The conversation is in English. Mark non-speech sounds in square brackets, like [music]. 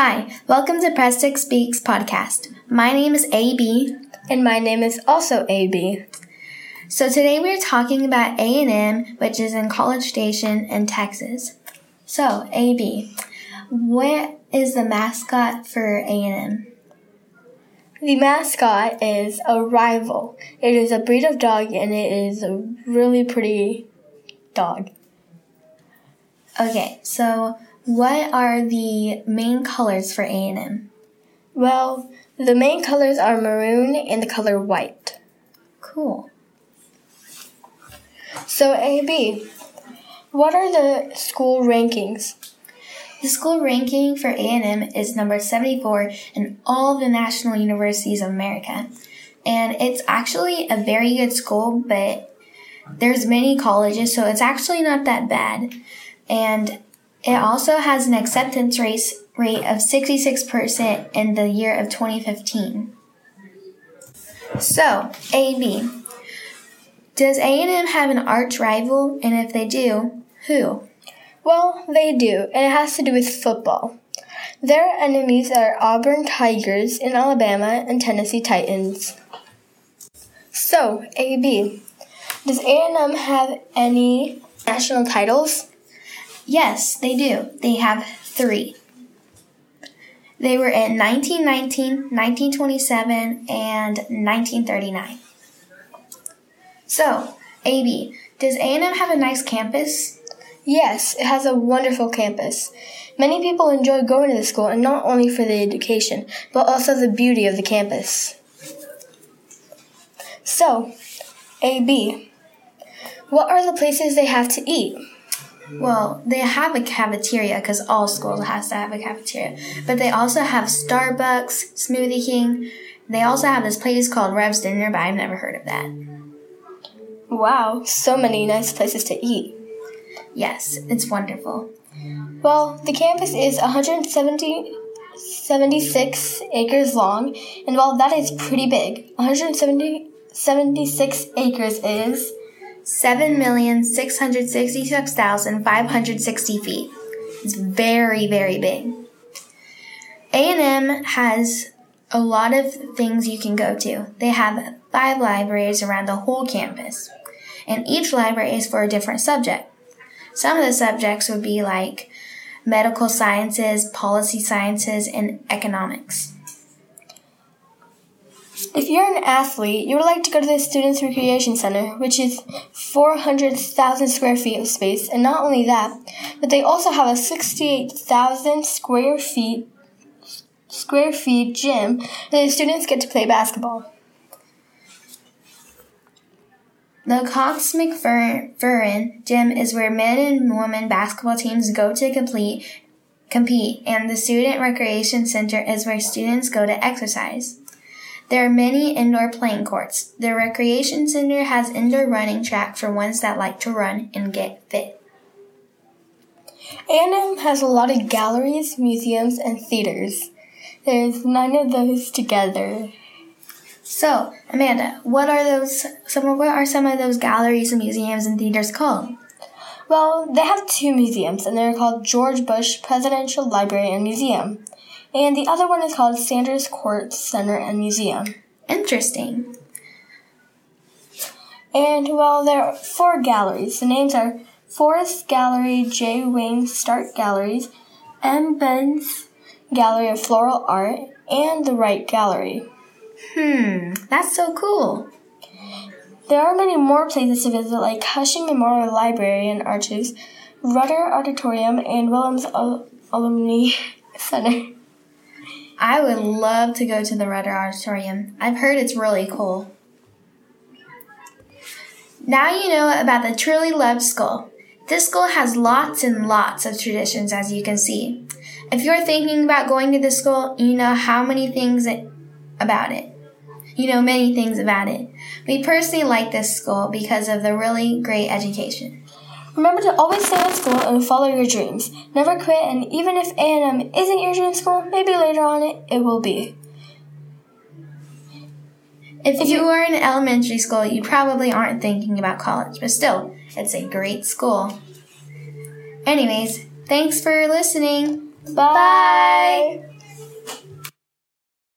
Hi, welcome to Prestic Speaks podcast. My name is AB. And my name is also AB. So today we're talking about A&M, which is in College Station in Texas. So, AB, what is the mascot for A&M? The mascot is a rival. It is a breed of dog and it is a really pretty dog. Okay, so what are the main colors for A&M? Well, the main colors are maroon and the color white. Cool. So, AB, what are the school rankings? The school ranking for A&M is number 74 in all the national universities of America. And it's actually a very good school, but there's many colleges, so it's actually not that bad. And it also has an acceptance rate of 66% in the year of 2015. So, AB. Does A&M have an arch rival? And if they do, who? Well, they do, and it has to do with football. Their enemies are Auburn Tigers in Alabama and Tennessee Titans. So, AB, does A&M have any national titles? Yes, they do. They have three. They were in 1919, 1927, and 1939. So, AB, does A&M have a nice campus? Yes, it has a wonderful campus. Many people enjoy going to the school, and not only for the education, but also the beauty of the campus. So, AB, what are the places they have to eat? Well, they have a cafeteria because all schools has to have a cafeteria. But they also have Starbucks, Smoothie King. They also have this place called Rev's Dinner, but I've never heard of that. Wow, so many nice places to eat. Yes, it's wonderful. Well, the campus is 170 76 acres long, and while that is pretty big, 170 76 acres is 7,666,560 feet. It's very, very big. A&M has a lot of things you can go to. They have five libraries around the whole campus, and each library is for a different subject. Some of the subjects would be like medical sciences, policy sciences, and economics. If you're an athlete, you would like to go to the Students Recreation Center, which is 400,000 square feet of space, and not only that, but they also have a 68,000 square feet square feet gym, and the students get to play basketball. The Cox McFerrin Gym is where men and women basketball teams go to complete, compete, and the Student Recreation Center is where students go to exercise. There are many indoor playing courts. The Recreation Center has indoor running track for ones that like to run and get fit. A&M has a lot of galleries, museums, and theaters. There's nine of those together. So, Amanda, what are those some what are some of those galleries and museums and theaters called? Well, they have two museums, and they're called George Bush Presidential Library and Museum. And the other one is called Sanders Corps Center and Museum. Interesting. And well, there are four galleries. The names are Forsyth Gallery, J. Wayne Stark Galleries, M. Benz Gallery of Floral Art, and the Wright Gallery. Hmm, that's so cool. There are many more places to visit, like Cushing Memorial Library and Archives, Rudder Auditorium, and Williams Al- Alumni [laughs] Center. I would love to go to the Rudder Auditorium. I've heard it's really cool. Now you know about the Truly Loved School. This school has lots and lots of traditions, as you can see. If you're thinking about going to this school, you know how many things about it. You know many things about it. We personally like this school because of the really great education. Remember to always stay in school and follow your dreams. Never quit, and even if A&M isn't your dream school, maybe later on it, it will be. If, if you were in elementary school, you probably aren't thinking about college, but still, it's a great school. Anyways, thanks for listening. Bye. Bye.